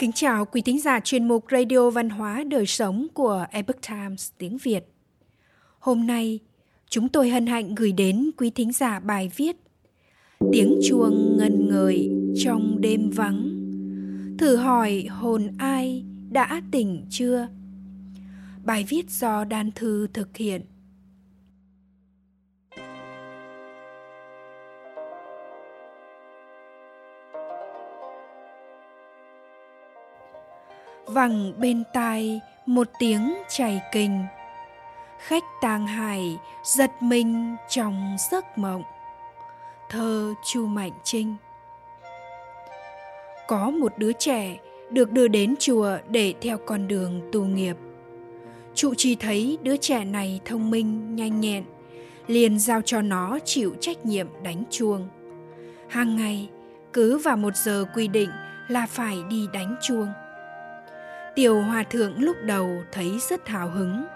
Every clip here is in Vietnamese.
Kính chào quý thính giả chuyên mục Radio Văn hóa Đời Sống của Epoch Times tiếng Việt. Hôm nay, chúng tôi hân hạnh gửi đến quý thính giả bài viết Tiếng chuông ngân ngời trong đêm vắng. Thử hỏi hồn ai đã tỉnh chưa? Bài viết do Đan Thư thực hiện. Vẳng bên tai một tiếng chảy kinh khách tàng hải giật mình trong giấc mộng. Thơ chu mạnh trinh. Có một đứa trẻ được đưa đến chùa để theo con đường tu nghiệp. Trụ trì thấy đứa trẻ này thông minh, nhanh nhẹn, liền giao cho nó chịu trách nhiệm đánh chuông. Hàng ngày, cứ vào một giờ quy định là phải đi đánh chuông. Tiểu hòa thượng lúc đầu thấy rất hào hứng,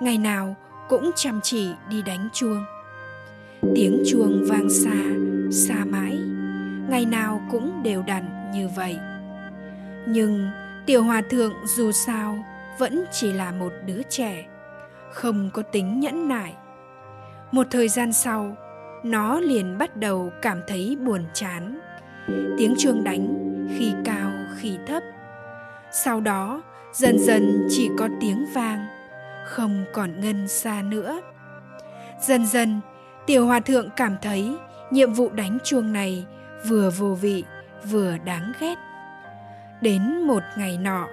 ngày nào cũng chăm chỉ đi đánh chuông. Tiếng chuông vang xa, xa mãi, ngày nào cũng đều đặn như vậy. Nhưng tiểu hòa thượng dù sao vẫn chỉ là một đứa trẻ, không có tính nhẫn nại. Một thời gian sau, nó liền bắt đầu cảm thấy buồn chán. Tiếng chuông đánh khi cao khi thấp sau đó, dần dần chỉ có tiếng vang, không còn ngân xa nữa. Dần dần, tiểu hòa thượng cảm thấy nhiệm vụ đánh chuông này vừa vô vị, vừa đáng ghét. Đến một ngày nọ,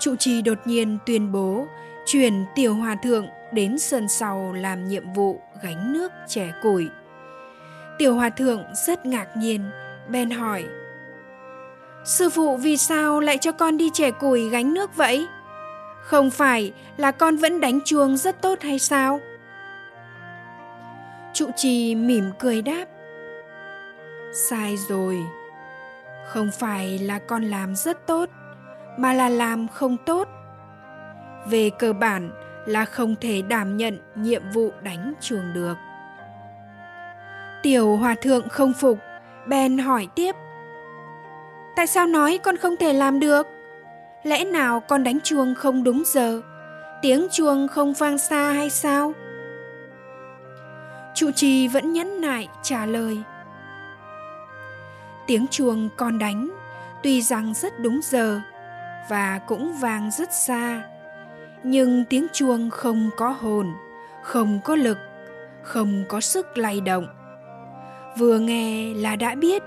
trụ trì đột nhiên tuyên bố chuyển tiểu hòa thượng đến sân sau làm nhiệm vụ gánh nước trẻ củi. Tiểu hòa thượng rất ngạc nhiên, bèn hỏi Sư phụ vì sao lại cho con đi trẻ củi gánh nước vậy? Không phải là con vẫn đánh chuông rất tốt hay sao? Trụ trì mỉm cười đáp. Sai rồi. Không phải là con làm rất tốt, mà là làm không tốt. Về cơ bản là không thể đảm nhận nhiệm vụ đánh chuông được. Tiểu hòa thượng không phục, bèn hỏi tiếp tại sao nói con không thể làm được? Lẽ nào con đánh chuông không đúng giờ? Tiếng chuông không vang xa hay sao? Trụ trì vẫn nhẫn nại trả lời. Tiếng chuông con đánh, tuy rằng rất đúng giờ và cũng vang rất xa, nhưng tiếng chuông không có hồn, không có lực, không có sức lay động. Vừa nghe là đã biết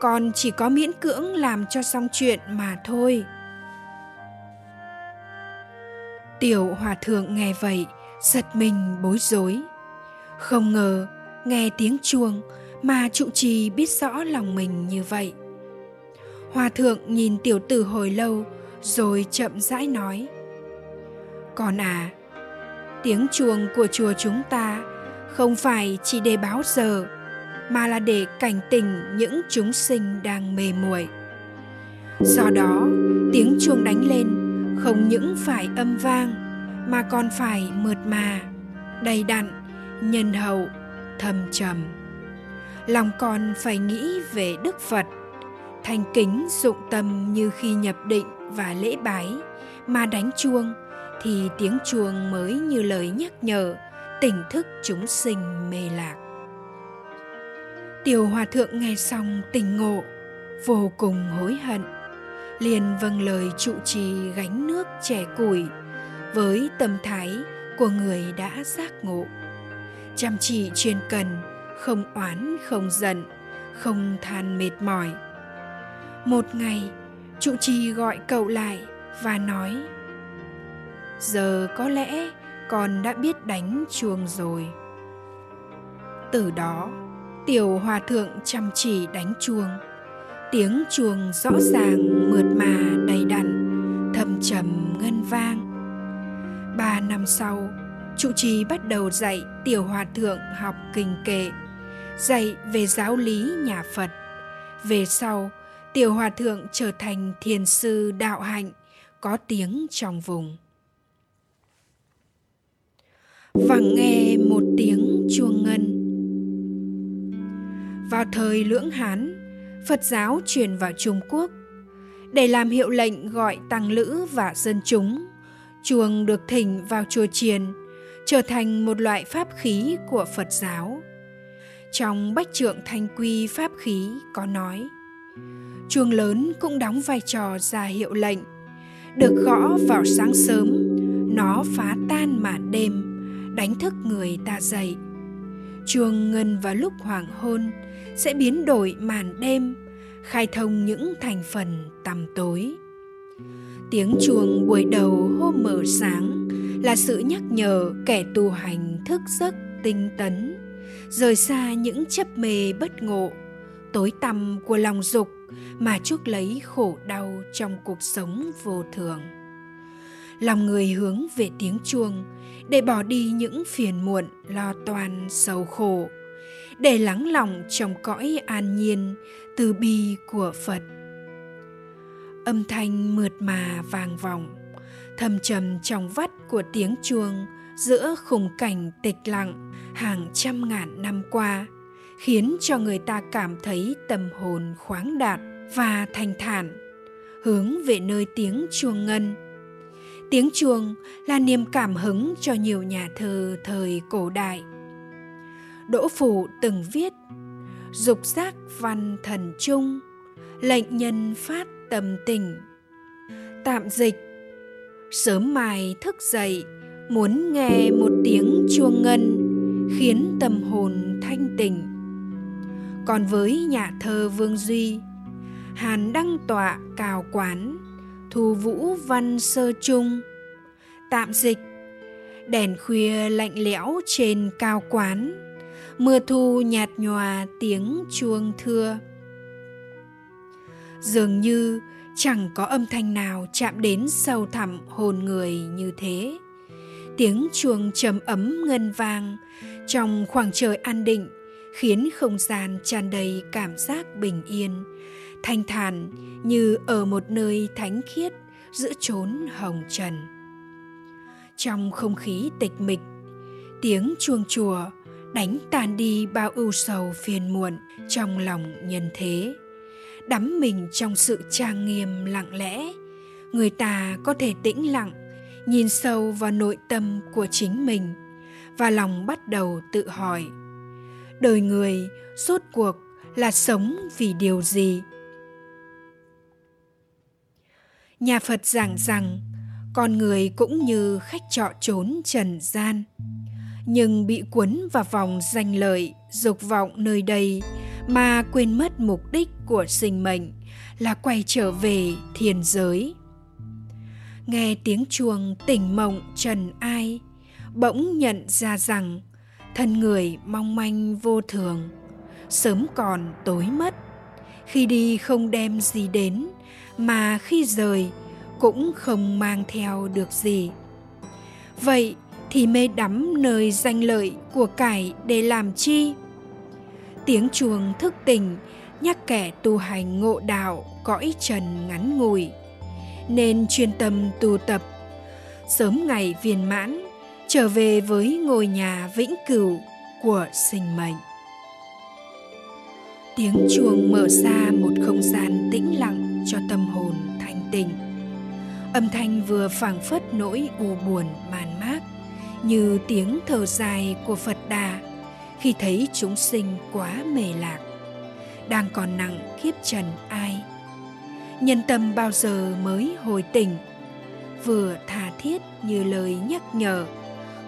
con chỉ có miễn cưỡng làm cho xong chuyện mà thôi. Tiểu hòa thượng nghe vậy, giật mình bối rối. Không ngờ, nghe tiếng chuông mà trụ trì biết rõ lòng mình như vậy. Hòa thượng nhìn tiểu tử hồi lâu rồi chậm rãi nói, con à tiếng chuông của chùa chúng ta không phải chỉ để báo giờ mà là để cảnh tỉnh những chúng sinh đang mê muội. Do đó, tiếng chuông đánh lên không những phải âm vang, mà còn phải mượt mà, đầy đặn, nhân hậu thầm trầm. Lòng con phải nghĩ về đức phật, thành kính dụng tâm như khi nhập định và lễ bái, mà đánh chuông thì tiếng chuông mới như lời nhắc nhở tỉnh thức chúng sinh mê lạc. Tiểu hòa thượng nghe xong tình ngộ, vô cùng hối hận. Liền vâng lời trụ trì gánh nước trẻ củi với tâm thái của người đã giác ngộ. Chăm chỉ chuyên cần, không oán không giận, không than mệt mỏi. Một ngày, trụ trì gọi cậu lại và nói Giờ có lẽ con đã biết đánh chuông rồi. Từ đó, tiểu hòa thượng chăm chỉ đánh chuông. Tiếng chuông rõ ràng mượt mà đầy đặn thầm trầm ngân vang. Ba năm sau, trụ trì bắt đầu dạy tiểu hòa thượng học kinh kệ, dạy về giáo lý nhà phật. Về sau, tiểu hòa thượng trở thành thiền sư đạo hạnh, có tiếng trong vùng. Vẳng nghe một tiếng chuông ngân vào thời lưỡng hán phật giáo truyền vào trung quốc để làm hiệu lệnh gọi tăng lữ và dân chúng. Chuông được thỉnh vào chùa chiền, trở thành một loại pháp khí của Phật giáo. Trong Bách Trượng Thanh Quy Pháp Khí có nói, chuông lớn cũng đóng vai trò ra hiệu lệnh. Được gõ vào sáng sớm, nó phá tan màn đêm, đánh thức người ta dậy. Chuông ngân vào lúc hoàng hôn sẽ biến đổi màn đêm, khai thông những thành phần tăm tối. Tiếng chuông buổi đầu hôm mở sáng là sự nhắc nhở kẻ tu hành thức giấc tinh tấn, rời xa những chấp mê bất ngộ, tối tăm của lòng dục mà chuốc lấy khổ đau trong cuộc sống vô thường. Lòng người hướng về tiếng chuông để bỏ đi những phiền muộn lo toan sầu khổ, để lắng lòng trong cõi an nhiên từ bi của Phật. Âm thanh mượt mà vang vọng, thầm trầm trong vắt của tiếng chuông giữa khung cảnh tịch lặng hàng trăm ngàn năm qua khiến cho người ta cảm thấy tâm hồn khoáng đạt và thanh thản hướng về nơi tiếng chuông ngân tiếng chuông là niềm cảm hứng cho nhiều nhà thơ thời cổ đại đỗ phủ từng viết, dục giác văn thần trung, lệnh nhân phát tâm tình tạm dịch, sớm mai thức dậy, muốn nghe một tiếng chuông ngân, khiến tâm hồn thanh tịnh. còn với nhà thơ vương duy, hàn đăng tọa cào quán thu vũ văn sơ trung. Tạm dịch, đèn khuya lạnh lẽo trên cao quán, mưa thu nhạt nhòa tiếng chuông thưa. Dường như chẳng có âm thanh nào chạm đến sâu thẳm hồn người như thế. Tiếng chuông trầm ấm ngân vang trong khoảng trời an định khiến không gian tràn đầy cảm giác bình yên. Thanh thản như ở một nơi thánh khiết giữa chốn hồng trần. Trong không khí tịch mịch, tiếng chuông chùa đánh tan đi bao ưu sầu phiền muộn trong lòng nhân thế. Đắm mình trong sự trang nghiêm lặng lẽ, người ta có thể tĩnh lặng, nhìn sâu vào nội tâm của chính mình và lòng bắt đầu tự hỏi đời người rốt cuộc là sống vì điều gì? Nhà phật giảng rằng, con người cũng như khách trọ trốn trần gian, nhưng bị cuốn vào vòng danh lợi, dục vọng nơi đây mà quên mất mục đích của sinh mệnh là quay trở về thiên giới. Nghe tiếng chuông tỉnh mộng trần ai, bỗng nhận ra rằng thân người mong manh vô thường, sớm còn tối mất. Khi đi không đem gì đến, mà khi rời cũng không mang theo được gì. Vậy thì mê đắm nơi danh lợi của cải để làm chi? Tiếng chuông thức tỉnh nhắc kẻ tu hành ngộ đạo cõi trần ngắn ngủi, nên chuyên tâm tu tập, sớm ngày viên mãn trở về với ngôi nhà vĩnh cửu của sinh mệnh. Tiếng chuông mở ra một không gian tĩnh lặng cho tâm hồn thanh tịnh. Âm thanh vừa phảng phất nỗi u buồn màn mác, như tiếng thở dài của phật đà khi thấy chúng sinh quá mề lạc, đang còn nặng kiếp trần ai. Nhân tâm bao giờ mới hồi tỉnh? Vừa tha thiết như lời nhắc nhở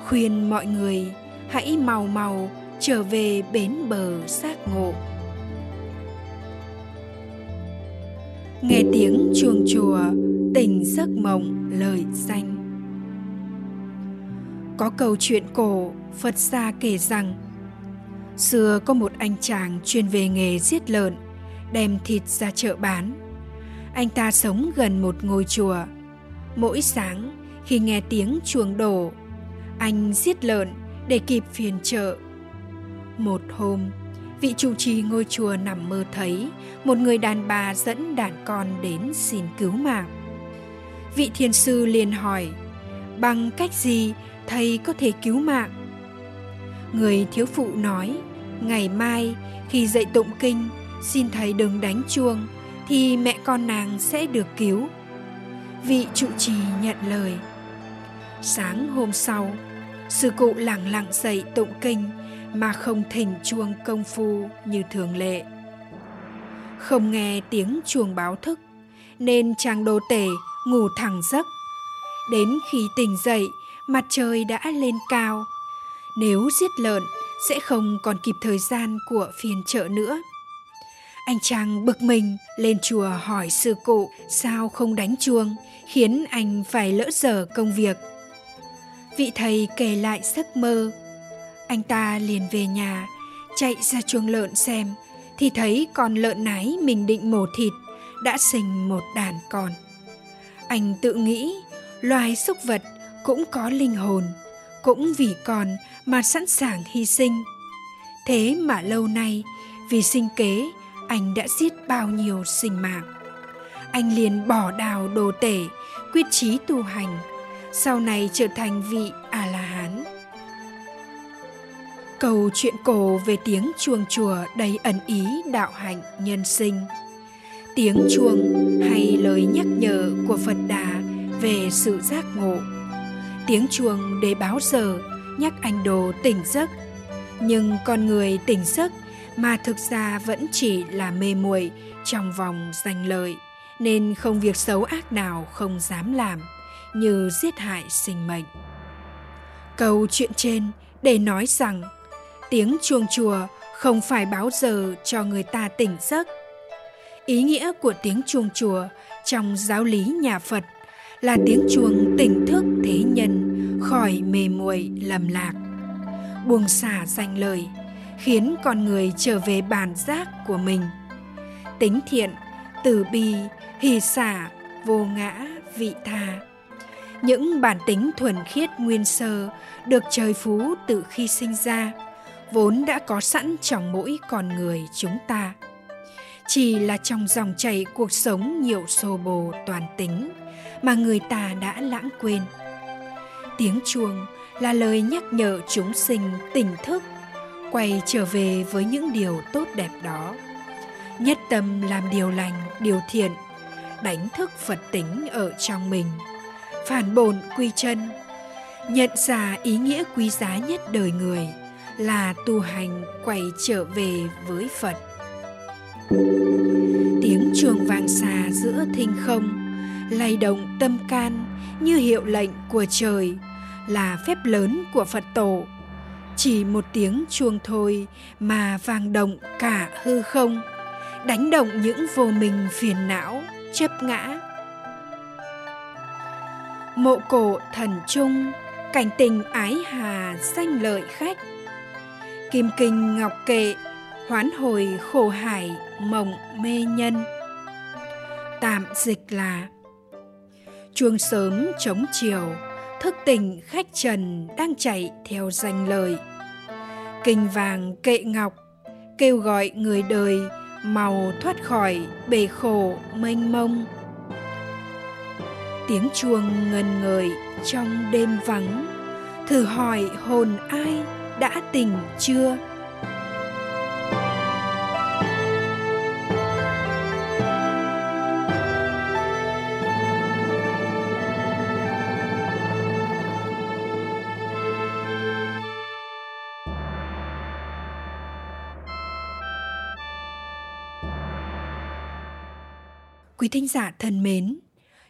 khuyên mọi người, hãy mau mau trở về bến bờ xác ngộ. Nghe tiếng chuông chùa, tỉnh giấc mộng, lời danh. Có câu chuyện cổ, phật gia kể rằng, xưa có một anh chàng chuyên về nghề giết lợn, đem thịt ra chợ bán. Anh ta sống gần một ngôi chùa. Mỗi sáng, khi nghe tiếng chuông đổ anh giết lợn để kịp phiền chợ một hôm vị trụ trì ngôi chùa nằm mơ thấy một người đàn bà dẫn đàn con đến xin cứu mạng vị thiền sư liền hỏi bằng cách gì thầy có thể cứu mạng người thiếu phụ nói ngày mai khi dậy tụng kinh xin thầy đừng đánh chuông thì mẹ con nàng sẽ được cứu. Vị trụ trì nhận lời. Sáng hôm sau, sư cụ lặng lặng dậy tụng kinh mà không thỉnh chuông công phu như thường lệ. Không nghe tiếng chuông báo thức, nên chàng đồ tể ngủ thẳng giấc. Đến khi tỉnh dậy, mặt trời đã lên cao. Nếu giết lợn, sẽ không còn kịp thời gian của phiên chợ nữa. Anh chàng bực mình lên chùa hỏi sư cụ sao không đánh chuông, khiến anh phải lỡ dở công việc. Vị thầy kể lại giấc mơ. Anh ta liền về nhà, chạy ra chuồng lợn xem, thì thấy con lợn nái mình định mổ thịt đã sinh một đàn con. Anh tự nghĩ loài súc vật cũng có linh hồn, cũng vì con mà sẵn sàng hy sinh. Thế mà lâu nay, vì sinh kế, anh đã giết bao nhiêu sinh mạng. Anh liền bỏ đào đồ tể, quyết chí tu hành, sau này trở thành vị A-la-hán. Câu chuyện cổ về tiếng chuông chùa đầy ẩn ý đạo hạnh nhân sinh. Tiếng chuông hay lời nhắc nhở của Phật Đà về sự giác ngộ. Tiếng chuông để báo giờ, nhắc anh đồ tỉnh giấc. Nhưng con người tỉnh giấc mà thực ra vẫn chỉ là mê muội trong vòng danh lợi, nên không việc xấu ác nào không dám làm như giết hại sinh mệnh. Câu chuyện trên để nói rằng tiếng chuông chùa không phải báo giờ cho người ta tỉnh giấc. Ý nghĩa của tiếng chuông chùa trong giáo lý nhà Phật là tiếng chuông tỉnh thức thế nhân khỏi mê muội lầm lạc, buông xả danh lời, khiến con người trở về bản giác của mình tính thiện, từ bi, hỷ xả, vô ngã, vị tha những bản tính thuần khiết nguyên sơ được trời phú từ khi sinh ra, vốn đã có sẵn trong mỗi con người chúng ta. Chỉ là trong dòng chảy cuộc sống nhiều xô bồ toàn tính mà người ta đã lãng quên. Tiếng chuông là lời nhắc nhở chúng sinh tỉnh thức, quay trở về với những điều tốt đẹp đó. Nhất tâm làm điều lành, điều thiện, đánh thức phật tính ở trong mình phản bổn quy chân, nhận ra ý nghĩa quý giá nhất đời người là tu hành quay trở về với phật. Tiếng chuông vang xa giữa thinh không, lay động tâm can như hiệu lệnh của trời, là phép lớn của phật tổ. Chỉ một tiếng chuông thôi mà vang động cả hư không, đánh động những vô minh phiền não, chấp ngã mộ cổ thần trung, cảnh tình ái hà danh lợi khách. Kim kinh ngọc kệ, hoán hồi khổ hải mộng mê nhân. Tạm dịch là, chuông sớm chống chiều, thức tình khách trần đang chạy theo danh lời. Kinh vàng kệ ngọc, kêu gọi người đời màu thoát khỏi bể khổ mênh mông tiếng chuông ngân ngời trong đêm vắng. Thử hỏi hồn ai đã tỉnh chưa? Quý thính giả thân mến,